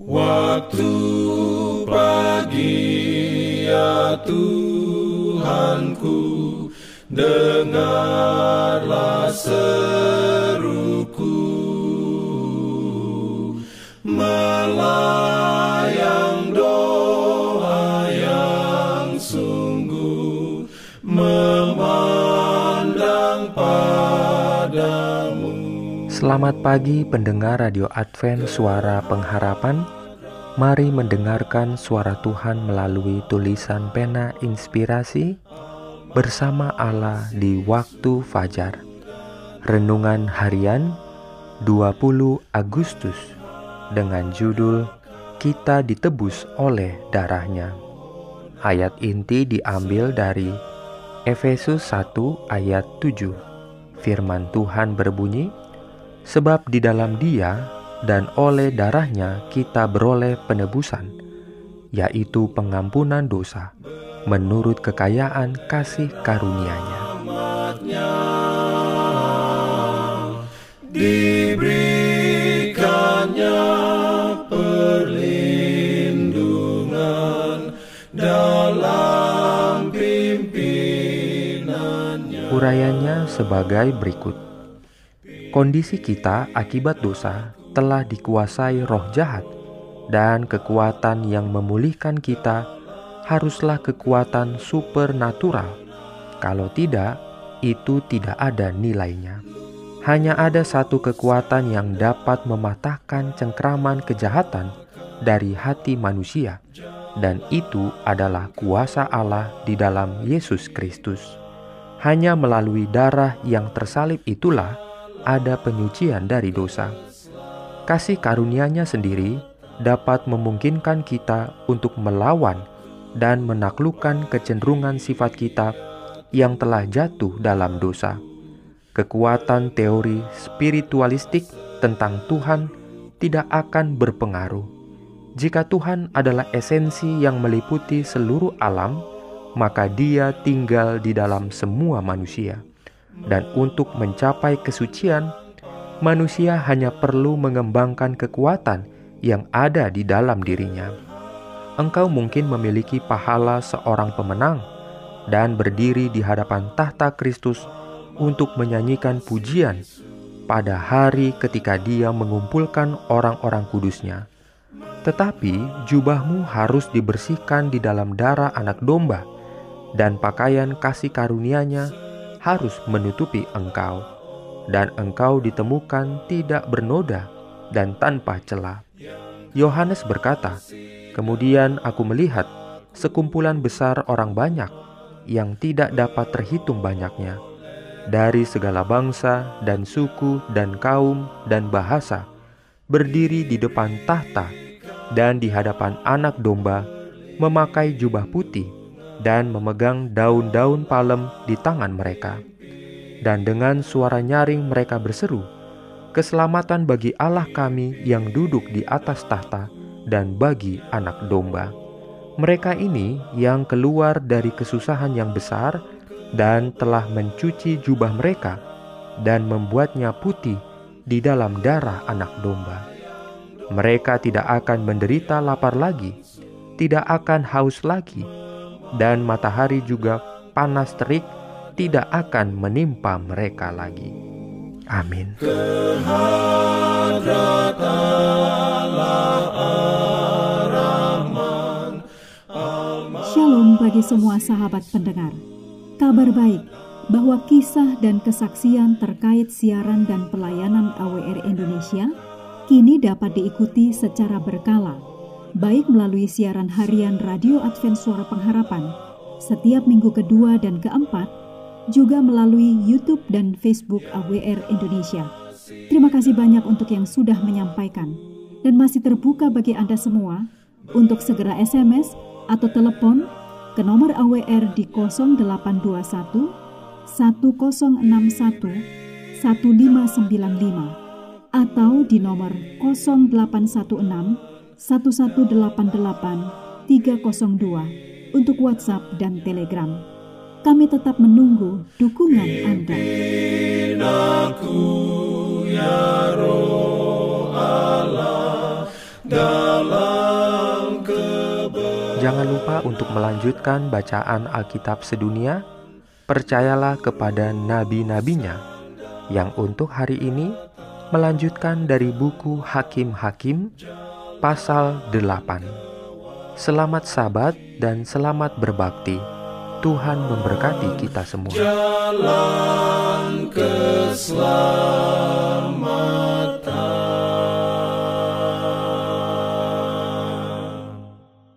Waktu pagi ya Tuhanku Dengarlah seruku. Melayang Selamat pagi pendengar Radio Advent Suara Pengharapan Mari mendengarkan suara Tuhan melalui tulisan pena inspirasi bersama Allah di waktu fajar. Renungan harian 20 Agustus dengan judul Kita ditebus oleh darahnya. Ayat inti diambil dari Efesus 1 ayat 7. Firman Tuhan berbunyi, Sebab di dalam dia dan oleh darahnya kita beroleh penebusan, yaitu pengampunan dosa, menurut kekayaan kasih karunia-Nya. Diberikannya perlindungan dalam pimpinannya. Urayanya sebagai berikut. Kondisi kita akibat dosa telah dikuasai roh jahat, dan kekuatan yang memulihkan kita haruslah kekuatan supernatural. Kalau tidak, itu tidak ada nilainya. Hanya ada satu kekuatan yang dapat mematahkan cengkraman kejahatan dari hati manusia, dan itu adalah kuasa Allah di dalam Yesus Kristus. Hanya melalui darah yang tersalib itulah ada penyucian dari dosa. Kasih karunia-Nya sendiri dapat memungkinkan kita untuk melawan dan menaklukkan kecenderungan sifat kita yang telah jatuh dalam dosa. Kekuatan teori spiritualistik tentang Tuhan tidak akan berpengaruh. Jika Tuhan adalah esensi yang meliputi seluruh alam, maka Dia tinggal di dalam semua manusia dan untuk mencapai kesucian, manusia hanya perlu mengembangkan kekuatan yang ada di dalam dirinya. Engkau mungkin memiliki pahala seorang pemenang dan berdiri di hadapan tahta Kristus untuk menyanyikan pujian pada hari ketika Dia mengumpulkan orang-orang kudusnya. Tetapi jubahmu harus dibersihkan di dalam darah anak domba, dan pakaian kasih karunia-Nya harus menutupi engkau, dan engkau ditemukan tidak bernoda dan tanpa celah. Yohanes berkata, "Kemudian aku melihat sekumpulan besar orang banyak yang tidak dapat terhitung banyaknya, dari segala bangsa dan suku dan kaum dan bahasa, berdiri di depan tahta dan di hadapan Anak Domba, memakai jubah putih." Dan memegang daun-daun palem di tangan mereka. Dan dengan suara nyaring mereka berseru, Keselamatan bagi Allah kami yang duduk di atas tahta dan bagi anak domba. Mereka ini yang keluar dari kesusahan yang besar dan telah mencuci jubah mereka dan membuatnya putih di dalam darah anak domba. Mereka tidak akan menderita lapar lagi, tidak akan haus lagi, dan matahari juga panas terik tidak akan menimpa mereka lagi. Amin. Shalom bagi semua sahabat pendengar. Kabar baik bahwa kisah dan kesaksian terkait siaran dan pelayanan AWR Indonesia kini dapat diikuti secara berkala baik melalui siaran harian Radio Advent Suara Pengharapan setiap minggu kedua dan keempat, juga melalui YouTube dan Facebook AWR Indonesia. Terima kasih banyak untuk yang sudah menyampaikan dan masih terbuka bagi Anda semua untuk segera SMS atau telepon ke nomor AWR di 0821 1061 1595 atau di nomor 0816 1188 302 untuk WhatsApp dan Telegram. Kami tetap menunggu dukungan Anda. dalam Jangan lupa untuk melanjutkan bacaan Alkitab sedunia. Percayalah kepada nabi-nabinya yang untuk hari ini melanjutkan dari buku Hakim-Hakim pasal 8. Selamat sabat dan selamat berbakti. Tuhan memberkati kita semua. jalan keselamatan.